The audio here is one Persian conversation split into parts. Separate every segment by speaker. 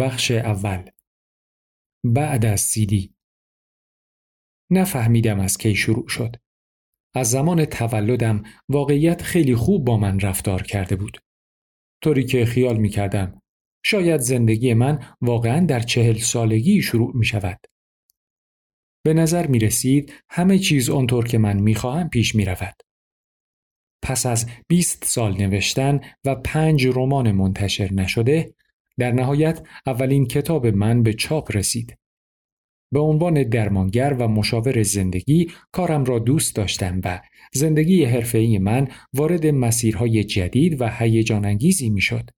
Speaker 1: بخش اول. بعد از سیدی. نفهمیدم از کی شروع شد. از زمان تولدم واقعیت خیلی خوب با من رفتار کرده بود. طوری که خیال می کردم شاید زندگی من واقعا در چهل سالگی شروع می شود به نظر می رسید همه چیز آنطور که من می خواهم پیش می رود. پس از 20 سال نوشتن و پنج رمان منتشر نشده در نهایت اولین کتاب من به چاپ رسید. به عنوان درمانگر و مشاور زندگی کارم را دوست داشتم و زندگی حرفه‌ای من وارد مسیرهای جدید و هیجان انگیزی می‌شد.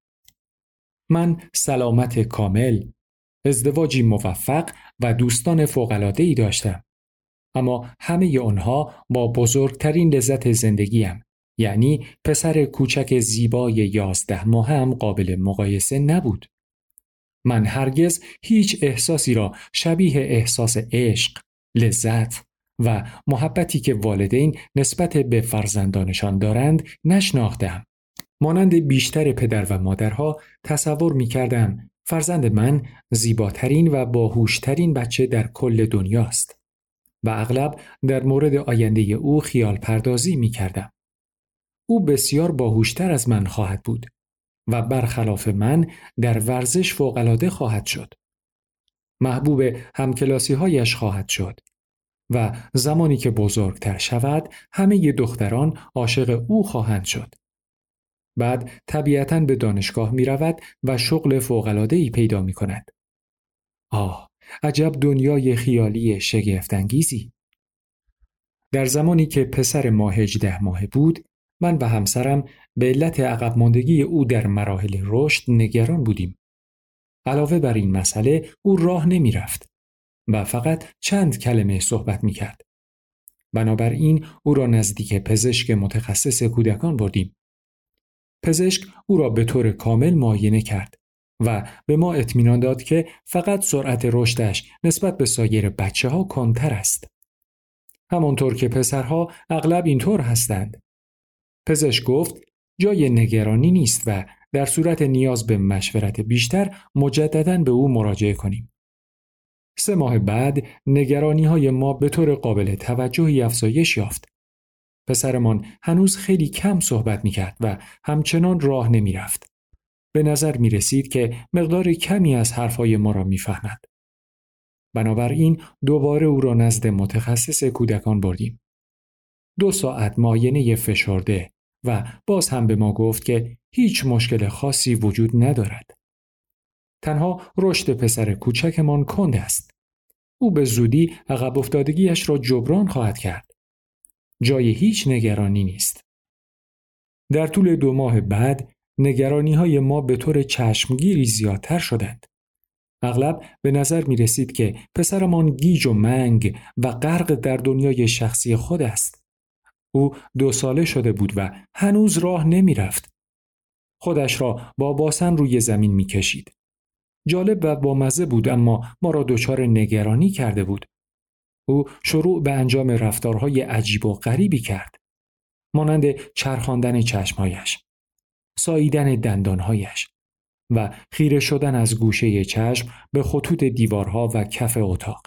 Speaker 1: من سلامت کامل، ازدواجی موفق و دوستان فوق‌العاده‌ای داشتم. اما همه آنها با بزرگترین لذت زندگیم یعنی پسر کوچک زیبای یازده ماه هم قابل مقایسه نبود. من هرگز هیچ احساسی را شبیه احساس عشق، لذت و محبتی که والدین نسبت به فرزندانشان دارند نشناختم. مانند بیشتر پدر و مادرها تصور می کردم فرزند من زیباترین و باهوشترین بچه در کل دنیاست و اغلب در مورد آینده او خیال پردازی می کردم. او بسیار باهوشتر از من خواهد بود و برخلاف من در ورزش فوقالعاده خواهد شد. محبوب همکلاسی هایش خواهد شد و زمانی که بزرگتر شود همه دختران عاشق او خواهند شد. بعد طبیعتا به دانشگاه می رود و شغل فوقلاده ای پیدا می کند. آه عجب دنیای خیالی شگفتانگیزی. در زمانی که پسر ما هجده ماه بود من و همسرم به علت عقب ماندگی او در مراحل رشد نگران بودیم. علاوه بر این مسئله او راه نمی رفت و فقط چند کلمه صحبت می کرد. بنابراین او را نزدیک پزشک متخصص کودکان بردیم. پزشک او را به طور کامل معاینه کرد و به ما اطمینان داد که فقط سرعت رشدش نسبت به سایر بچه ها کنتر است. همانطور که پسرها اغلب اینطور هستند. پزشک گفت جای نگرانی نیست و در صورت نیاز به مشورت بیشتر مجددا به او مراجعه کنیم. سه ماه بعد نگرانی های ما به طور قابل توجهی افزایش یافت. پسرمان هنوز خیلی کم صحبت می کرد و همچنان راه نمی رفت. به نظر می رسید که مقدار کمی از حرفهای ما را می فهمد. بنابراین دوباره او را نزد متخصص کودکان بردیم. دو ساعت ماینه فشرده و باز هم به ما گفت که هیچ مشکل خاصی وجود ندارد. تنها رشد پسر کوچکمان کند است. او به زودی عقب افتادگیش را جبران خواهد کرد. جای هیچ نگرانی نیست. در طول دو ماه بعد نگرانی های ما به طور چشمگیری زیادتر شدند. اغلب به نظر می رسید که پسرمان گیج و منگ و غرق در دنیای شخصی خود است. او دو ساله شده بود و هنوز راه نمی رفت. خودش را با باسن روی زمین می کشید. جالب و بامزه بود اما ما را دچار نگرانی کرده بود. او شروع به انجام رفتارهای عجیب و غریبی کرد. مانند چرخاندن چشمهایش، ساییدن دندانهایش و خیره شدن از گوشه چشم به خطوط دیوارها و کف اتاق.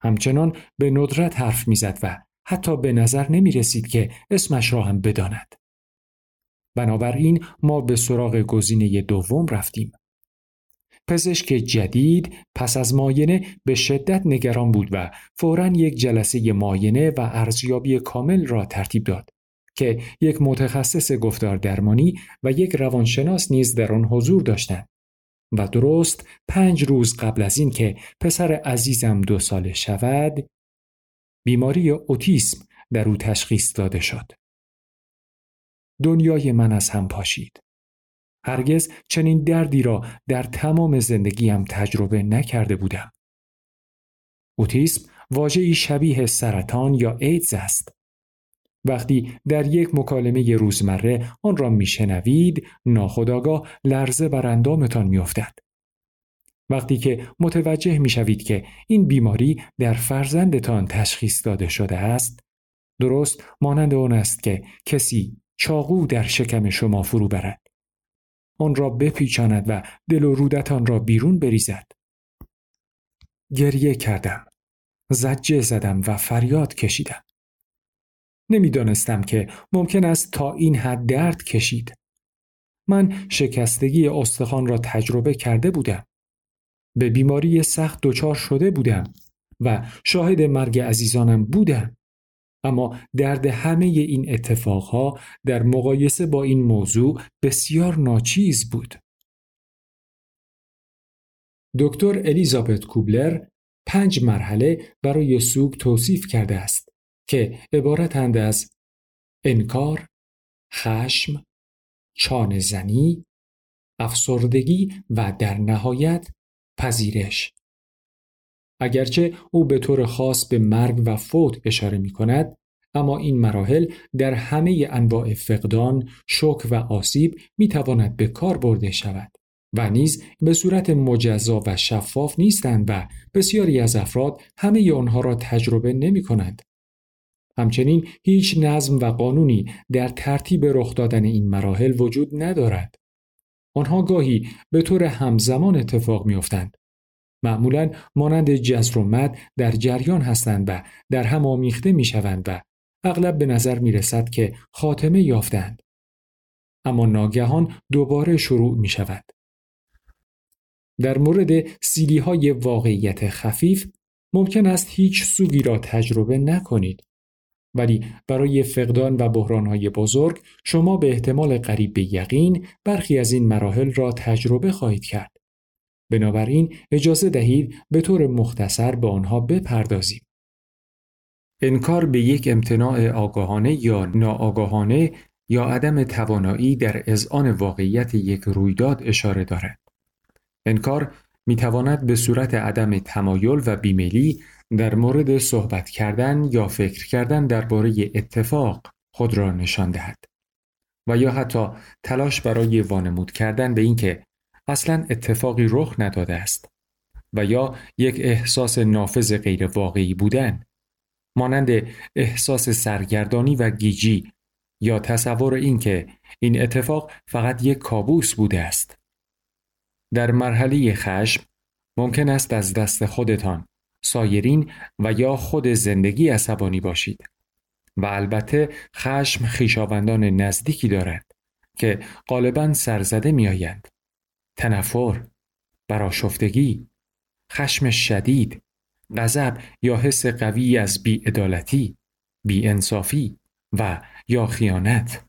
Speaker 1: همچنان به ندرت حرف می‌زد و حتی به نظر نمی رسید که اسمش را هم بداند. بنابراین ما به سراغ گزینه دوم رفتیم. پزشک جدید پس از ماینه به شدت نگران بود و فورا یک جلسه ماینه و ارزیابی کامل را ترتیب داد که یک متخصص گفتار درمانی و یک روانشناس نیز در آن حضور داشتند و درست پنج روز قبل از این که پسر عزیزم دو ساله شود بیماری اوتیسم در او تشخیص داده شد. دنیای من از هم پاشید. هرگز چنین دردی را در تمام زندگیم تجربه نکرده بودم. اوتیسم واژه‌ای شبیه سرطان یا ایدز است. وقتی در یک مکالمه روزمره آن را میشنوید ناخداگاه لرزه بر اندامتان میافتد وقتی که متوجه می‌شوید که این بیماری در فرزندتان تشخیص داده شده است درست مانند آن است که کسی چاقو در شکم شما فرو برد. آن را بپیچاند و دل و رودتان را بیرون بریزد. گریه کردم زجه زدم و فریاد کشیدم. نمی‌دانستم که ممکن است تا این حد درد کشید. من شکستگی استخوان را تجربه کرده بودم. به بیماری سخت دچار شده بودم و شاهد مرگ عزیزانم بودم اما درد همه این اتفاقها در مقایسه با این موضوع بسیار ناچیز بود. دکتر الیزابت کوبلر پنج مرحله برای سوگ توصیف کرده است که عبارتند از انکار، خشم، چانه زنی، افسردگی و در نهایت پذیرش. اگرچه او به طور خاص به مرگ و فوت اشاره می کند اما این مراحل در همه انواع فقدان، شک و آسیب می تواند به کار برده شود و نیز به صورت مجزا و شفاف نیستند و بسیاری از افراد همه آنها را تجربه نمی کنند. همچنین هیچ نظم و قانونی در ترتیب رخ دادن این مراحل وجود ندارد. آنها گاهی به طور همزمان اتفاق میافتند معمولا مانند جزر و مد در جریان هستند و در هم آمیخته می شوند و اغلب به نظر می رسد که خاتمه یافتند. اما ناگهان دوباره شروع می شود. در مورد سیلی های واقعیت خفیف ممکن است هیچ سوگی را تجربه نکنید. ولی برای فقدان و بحرانهای بزرگ شما به احتمال قریب به یقین برخی از این مراحل را تجربه خواهید کرد. بنابراین اجازه دهید به طور مختصر به آنها بپردازیم. انکار به یک امتناع آگاهانه یا ناآگاهانه یا عدم توانایی در اذعان واقعیت یک رویداد اشاره دارد. انکار می تواند به صورت عدم تمایل و بیمیلی در مورد صحبت کردن یا فکر کردن درباره اتفاق خود را نشان دهد و یا حتی تلاش برای وانمود کردن به اینکه اصلا اتفاقی رخ نداده است و یا یک احساس نافذ غیر واقعی بودن مانند احساس سرگردانی و گیجی یا تصور اینکه این اتفاق فقط یک کابوس بوده است. در مرحله خشم ممکن است از دست خودتان سایرین و یا خود زندگی عصبانی باشید. و البته خشم خیشاوندان نزدیکی دارد که غالبا سرزده میآیند. تنفر براشفتگی خشم شدید غضب یا حس قوی از بیعدالتی بیانصافی و یا خیانت.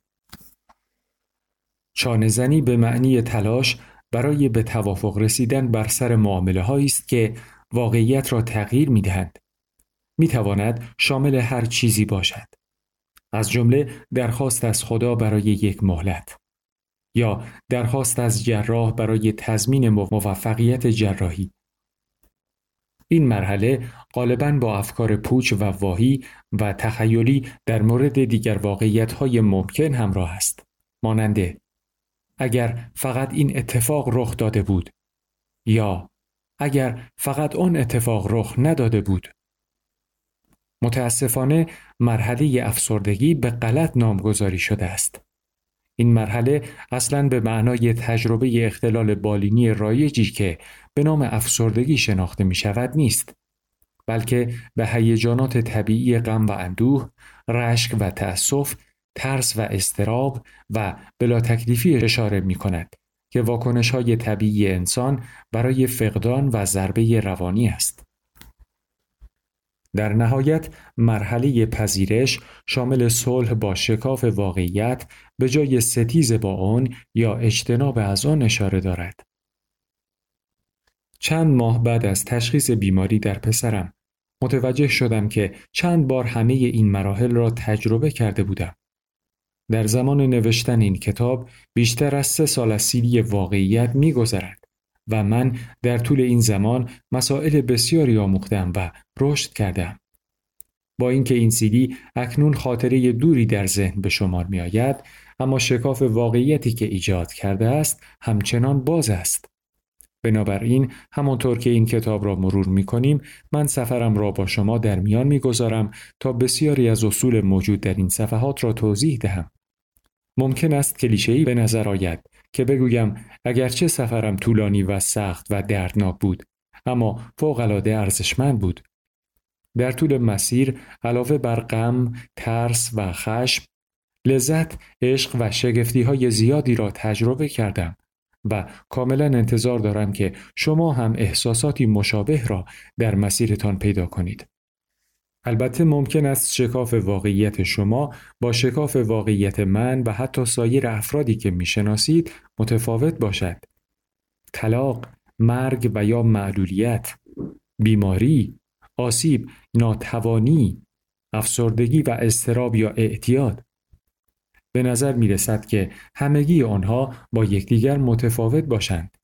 Speaker 1: چانهزنی به معنی تلاش برای به توافق رسیدن بر سر معامله است که واقعیت را تغییر می دهند. می تواند شامل هر چیزی باشد. از جمله درخواست از خدا برای یک مهلت یا درخواست از جراح برای تضمین موفقیت جراحی. این مرحله غالبا با افکار پوچ و واهی و تخیلی در مورد دیگر واقعیت های ممکن همراه است. ماننده اگر فقط این اتفاق رخ داده بود یا اگر فقط آن اتفاق رخ نداده بود. متاسفانه مرحله افسردگی به غلط نامگذاری شده است. این مرحله اصلا به معنای تجربه اختلال بالینی رایجی که به نام افسردگی شناخته می شود نیست بلکه به هیجانات طبیعی غم و اندوه، رشک و تأسف، ترس و استراب و بلا تکلیفی اشاره می کند که واکنش های طبیعی انسان برای فقدان و ضربه روانی است. در نهایت مرحله پذیرش شامل صلح با شکاف واقعیت به جای ستیز با آن یا اجتناب از آن اشاره دارد. چند ماه بعد از تشخیص بیماری در پسرم متوجه شدم که چند بار همه این مراحل را تجربه کرده بودم. در زمان نوشتن این کتاب بیشتر از سه سال از سیدی واقعیت می گذرد و من در طول این زمان مسائل بسیاری آموختم و رشد کردم. با اینکه این سیدی اکنون خاطره دوری در ذهن به شمار می آید اما شکاف واقعیتی که ایجاد کرده است همچنان باز است. بنابراین همانطور که این کتاب را مرور می کنیم من سفرم را با شما در میان می گذارم تا بسیاری از اصول موجود در این صفحات را توضیح دهم. ممکن است کلیشه‌ای به نظر آید که بگویم اگرچه سفرم طولانی و سخت و دردناک بود اما فوقالعاده ارزشمند بود در طول مسیر علاوه بر غم، ترس و خشم لذت، عشق و شگفتی های زیادی را تجربه کردم و کاملا انتظار دارم که شما هم احساساتی مشابه را در مسیرتان پیدا کنید. البته ممکن است شکاف واقعیت شما با شکاف واقعیت من و حتی سایر افرادی که می‌شناسید متفاوت باشد. طلاق، مرگ و یا معلولیت، بیماری، آسیب، ناتوانی، افسردگی و استراب یا اعتیاد به نظر می رسد که همگی آنها با یکدیگر متفاوت باشند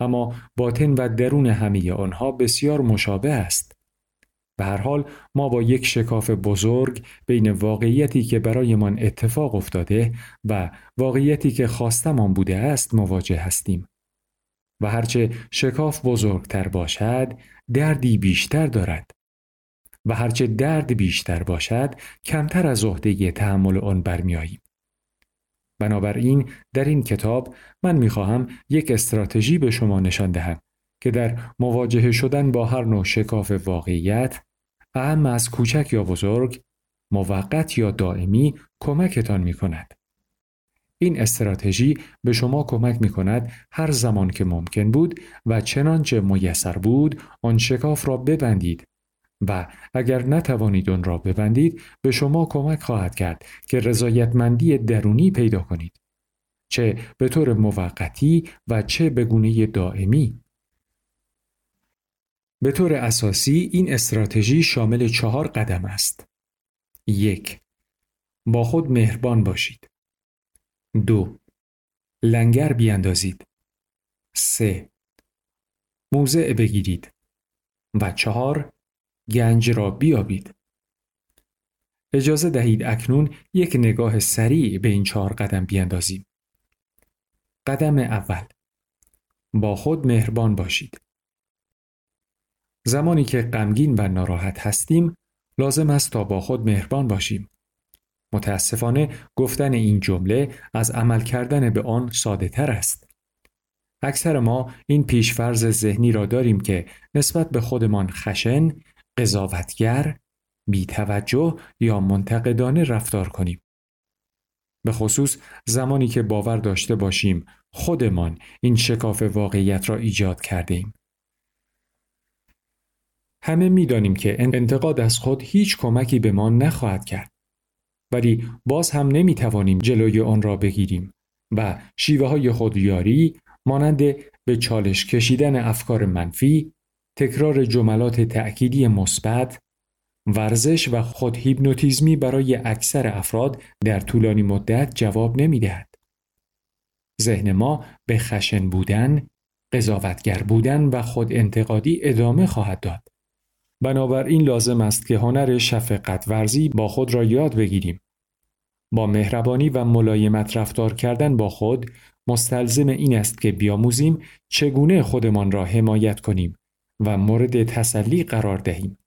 Speaker 1: اما باطن و درون همه آنها بسیار مشابه است به هر حال ما با یک شکاف بزرگ بین واقعیتی که برایمان اتفاق افتاده و واقعیتی که خواستمان بوده است مواجه هستیم. و هرچه شکاف بزرگتر باشد دردی بیشتر دارد. و هرچه درد بیشتر باشد کمتر از عهده تحمل آن برمیآییم. بنابراین در این کتاب من می‌خواهم یک استراتژی به شما نشان دهم که در مواجهه شدن با هر نوع شکاف واقعیت اهم از کوچک یا بزرگ موقت یا دائمی کمکتان می کند. این استراتژی به شما کمک می کند هر زمان که ممکن بود و چنانچه میسر بود آن شکاف را ببندید و اگر نتوانید آن را ببندید به شما کمک خواهد کرد که رضایتمندی درونی پیدا کنید چه به طور موقتی و چه به گونه دائمی به طور اساسی این استراتژی شامل چهار قدم است یک با خود مهربان باشید دو لنگر بیاندازید سه موضع بگیرید و چهار گنج را بیابید. اجازه دهید اکنون یک نگاه سریع به این چهار قدم بیاندازیم. قدم اول با خود مهربان باشید. زمانی که غمگین و ناراحت هستیم لازم است تا با خود مهربان باشیم. متاسفانه گفتن این جمله از عمل کردن به آن ساده تر است. اکثر ما این پیشفرز ذهنی را داریم که نسبت به خودمان خشن قضاوتگر، بیتوجه یا منتقدانه رفتار کنیم. به خصوص زمانی که باور داشته باشیم خودمان این شکاف واقعیت را ایجاد کرده. همه می‌دانیم که انتقاد از خود هیچ کمکی به ما نخواهد کرد. ولی باز هم نمی توانیم جلوی آن را بگیریم و شیوه های خودیاری مانند به چالش کشیدن افکار منفی تکرار جملات تأکیدی مثبت ورزش و خود هیپنوتیزمی برای اکثر افراد در طولانی مدت جواب نمی‌دهد. ذهن ما به خشن بودن، قضاوتگر بودن و خود انتقادی ادامه خواهد داد. بنابراین لازم است که هنر شفقت ورزی با خود را یاد بگیریم. با مهربانی و ملایمت رفتار کردن با خود مستلزم این است که بیاموزیم چگونه خودمان را حمایت کنیم و مورد تسلی قرار دهیم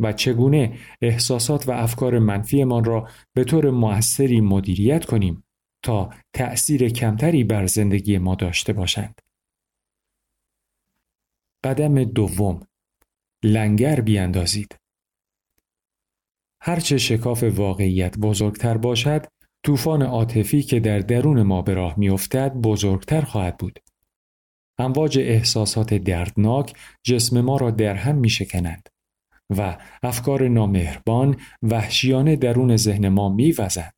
Speaker 1: و چگونه احساسات و افکار منفیمان را به طور موثری مدیریت کنیم تا تأثیر کمتری بر زندگی ما داشته باشند. قدم دوم لنگر بیاندازید. هرچه شکاف واقعیت بزرگتر باشد، طوفان عاطفی که در درون ما به راه میافتد بزرگتر خواهد بود. امواج احساسات دردناک جسم ما را در هم می شکنند و افکار نامهربان وحشیانه درون ذهن ما می وزد.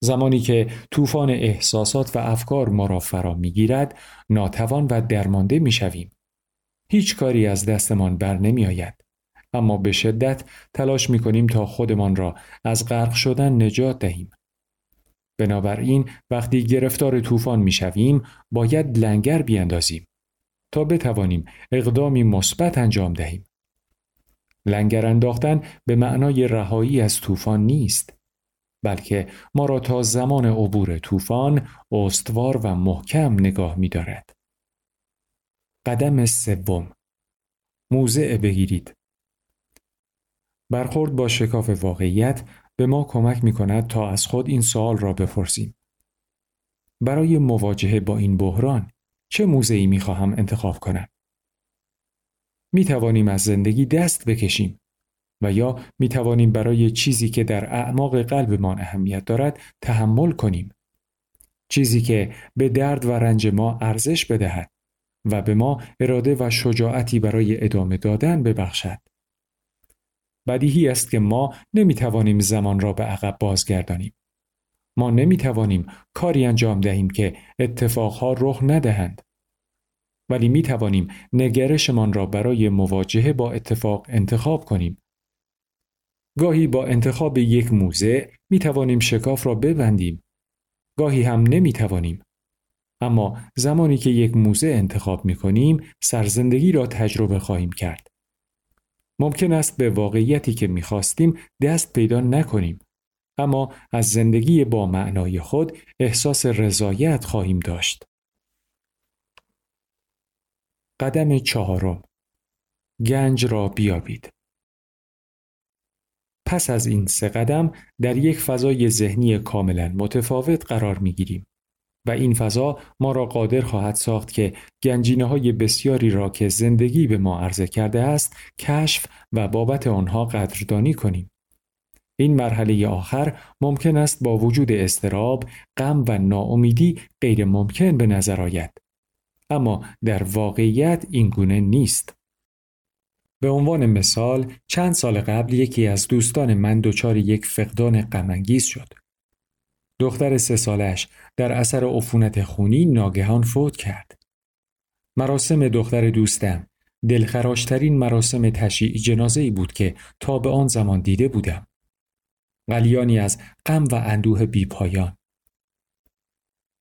Speaker 1: زمانی که طوفان احساسات و افکار ما را فرا می گیرد ناتوان و درمانده می شویم. هیچ کاری از دستمان بر نمی آید. اما به شدت تلاش می کنیم تا خودمان را از غرق شدن نجات دهیم. بنابراین وقتی گرفتار طوفان می‌شویم باید لنگر بیاندازیم تا بتوانیم اقدامی مثبت انجام دهیم. لنگر انداختن به معنای رهایی از طوفان نیست بلکه ما را تا زمان عبور طوفان استوار و محکم نگاه می دارد. قدم سوم موضع بگیرید برخورد با شکاف واقعیت به ما کمک می کند تا از خود این سوال را بپرسیم. برای مواجهه با این بحران چه موضعی می خواهم انتخاب کنم؟ می توانیم از زندگی دست بکشیم و یا می توانیم برای چیزی که در اعماق قلبمان اهمیت دارد تحمل کنیم. چیزی که به درد و رنج ما ارزش بدهد و به ما اراده و شجاعتی برای ادامه دادن ببخشد. بدیهی است که ما نمی توانیم زمان را به عقب بازگردانیم. ما نمی توانیم کاری انجام دهیم که اتفاقها رخ ندهند. ولی می توانیم نگرشمان را برای مواجهه با اتفاق انتخاب کنیم. گاهی با انتخاب یک موزه می توانیم شکاف را ببندیم. گاهی هم نمی توانیم. اما زمانی که یک موزه انتخاب می کنیم سرزندگی را تجربه خواهیم کرد. ممکن است به واقعیتی که می خواستیم دست پیدا نکنیم. اما از زندگی با معنای خود احساس رضایت خواهیم داشت. قدم چهارم گنج را بیابید. پس از این سه قدم در یک فضای ذهنی کاملا متفاوت قرار می گیریم و این فضا ما را قادر خواهد ساخت که گنجینه های بسیاری را که زندگی به ما عرضه کرده است کشف و بابت آنها قدردانی کنیم. این مرحله آخر ممکن است با وجود استراب، غم و ناامیدی غیر ممکن به نظر آید. اما در واقعیت این گونه نیست. به عنوان مثال چند سال قبل یکی از دوستان من دچار یک فقدان غمانگیز شد. دختر سه سالش در اثر عفونت خونی ناگهان فوت کرد. مراسم دختر دوستم دلخراشترین مراسم تشییع جنازه ای بود که تا به آن زمان دیده بودم. قلیانی از غم و اندوه بیپایان.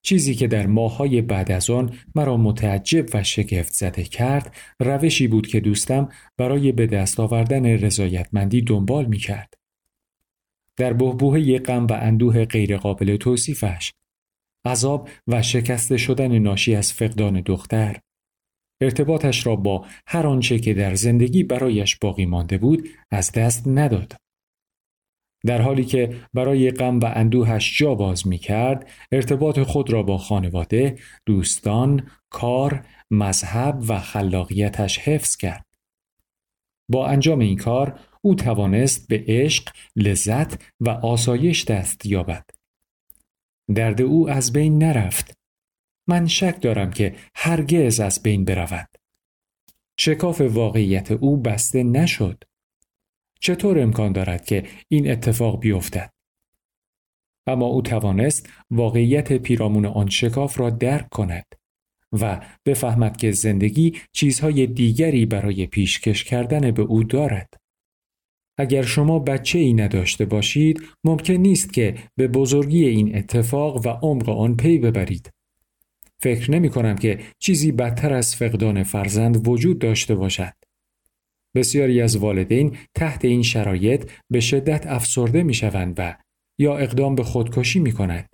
Speaker 1: چیزی که در ماهای بعد از آن مرا متعجب و شگفت زده کرد روشی بود که دوستم برای به دست آوردن رضایتمندی دنبال می کرد. در بهبوه غم و اندوه غیرقابل توصیفش عذاب و شکسته شدن ناشی از فقدان دختر ارتباطش را با هر آنچه که در زندگی برایش باقی مانده بود از دست نداد. در حالی که برای غم و اندوهش جا باز می کرد، ارتباط خود را با خانواده، دوستان، کار، مذهب و خلاقیتش حفظ کرد. با انجام این کار او توانست به عشق، لذت و آسایش دست یابد. درد او از بین نرفت. من شک دارم که هرگز از بین برود. شکاف واقعیت او بسته نشد. چطور امکان دارد که این اتفاق بیفتد؟ اما او توانست واقعیت پیرامون آن شکاف را درک کند و بفهمد که زندگی چیزهای دیگری برای پیشکش کردن به او دارد. اگر شما بچه ای نداشته باشید ممکن نیست که به بزرگی این اتفاق و عمق آن پی ببرید. فکر نمی کنم که چیزی بدتر از فقدان فرزند وجود داشته باشد. بسیاری از والدین تحت این شرایط به شدت افسرده می شوند و یا اقدام به خودکشی می کند.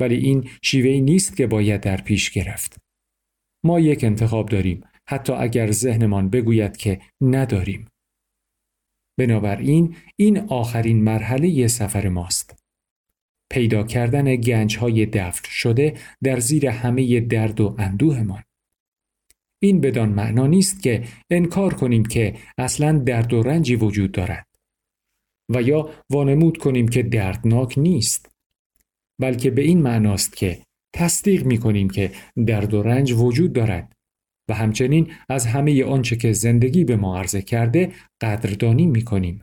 Speaker 1: ولی این شیوهی نیست که باید در پیش گرفت. ما یک انتخاب داریم حتی اگر ذهنمان بگوید که نداریم. بنابراین این آخرین مرحله سفر ماست. پیدا کردن گنج های دفن شده در زیر همه درد و اندوهمان. این بدان معنا نیست که انکار کنیم که اصلا درد و رنجی وجود دارد و یا وانمود کنیم که دردناک نیست بلکه به این معناست که تصدیق می کنیم که درد و رنج وجود دارد و همچنین از همه آنچه که زندگی به ما عرضه کرده قدردانی می کنیم.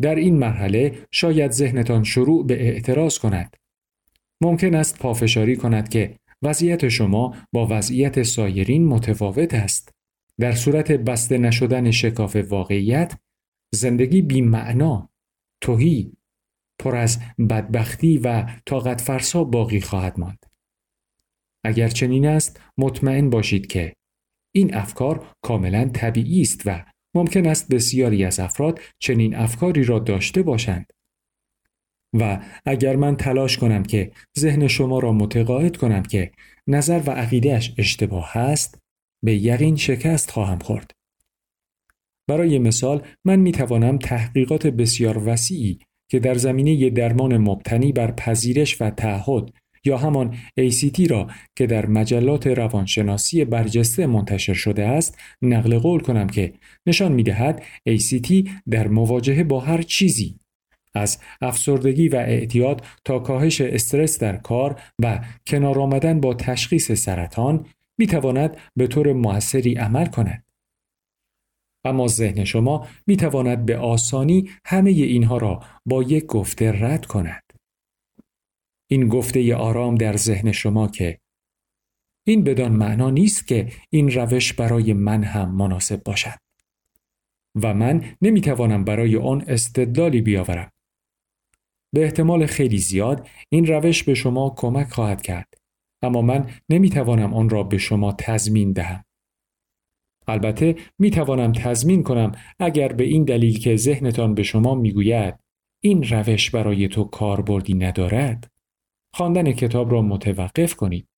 Speaker 1: در این مرحله شاید ذهنتان شروع به اعتراض کند. ممکن است پافشاری کند که وضعیت شما با وضعیت سایرین متفاوت است. در صورت بسته نشدن شکاف واقعیت، زندگی بی معنا، توهی، پر از بدبختی و طاقت فرسا باقی خواهد ماند. اگر چنین است مطمئن باشید که این افکار کاملا طبیعی است و ممکن است بسیاری از افراد چنین افکاری را داشته باشند. و اگر من تلاش کنم که ذهن شما را متقاعد کنم که نظر و عقیدهش اشتباه است به یقین شکست خواهم خورد. برای مثال من می توانم تحقیقات بسیار وسیعی که در زمینه درمان مبتنی بر پذیرش و تعهد یا همان ACT را که در مجلات روانشناسی برجسته منتشر شده است نقل قول کنم که نشان می دهد ACT در مواجهه با هر چیزی از افسردگی و اعتیاد تا کاهش استرس در کار و کنار آمدن با تشخیص سرطان می تواند به طور موثری عمل کند. اما ذهن شما می تواند به آسانی همه اینها را با یک گفته رد کند. این گفته آرام در ذهن شما که این بدان معنا نیست که این روش برای من هم مناسب باشد و من نمی توانم برای آن استدلالی بیاورم. به احتمال خیلی زیاد این روش به شما کمک خواهد کرد اما من نمی توانم آن را به شما تضمین دهم. البته می توانم تضمین کنم اگر به این دلیل که ذهنتان به شما می‌گوید این روش برای تو کاربردی ندارد خواندن کتاب را متوقف کنید.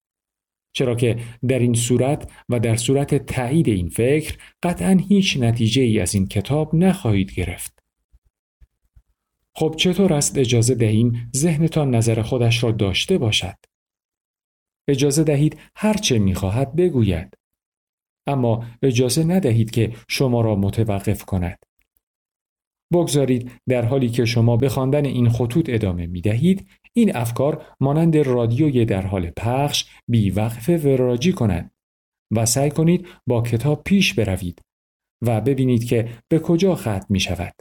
Speaker 1: چرا که در این صورت و در صورت تایید این فکر قطعا هیچ نتیجه ای از این کتاب نخواهید گرفت. خب چطور است اجازه دهیم ذهنتان نظر خودش را داشته باشد؟ اجازه دهید هرچه می‌خواهد بگوید. اما اجازه ندهید که شما را متوقف کند. بگذارید در حالی که شما به خواندن این خطوط ادامه می دهید این افکار مانند رادیوی در حال پخش بیوقفه وراجی کنند و سعی کنید با کتاب پیش بروید و ببینید که به کجا ختم می شود.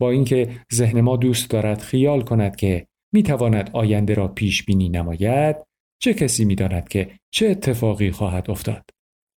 Speaker 1: با اینکه ذهن ما دوست دارد خیال کند که می تواند آینده را پیش بینی نماید چه کسی می داند که چه اتفاقی خواهد افتاد